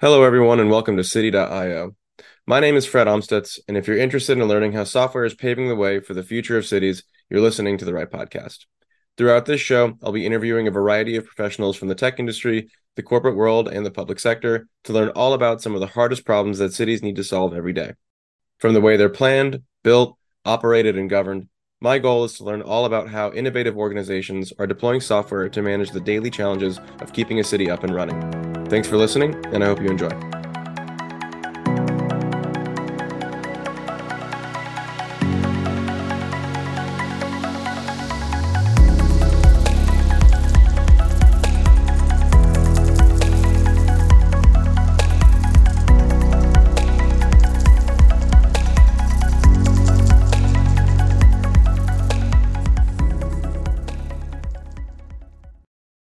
Hello, everyone, and welcome to City.io. My name is Fred Amstutz, and if you're interested in learning how software is paving the way for the future of cities, you're listening to the right podcast. Throughout this show, I'll be interviewing a variety of professionals from the tech industry, the corporate world, and the public sector to learn all about some of the hardest problems that cities need to solve every day. From the way they're planned, built, operated, and governed, my goal is to learn all about how innovative organizations are deploying software to manage the daily challenges of keeping a city up and running. Thanks for listening, and I hope you enjoy.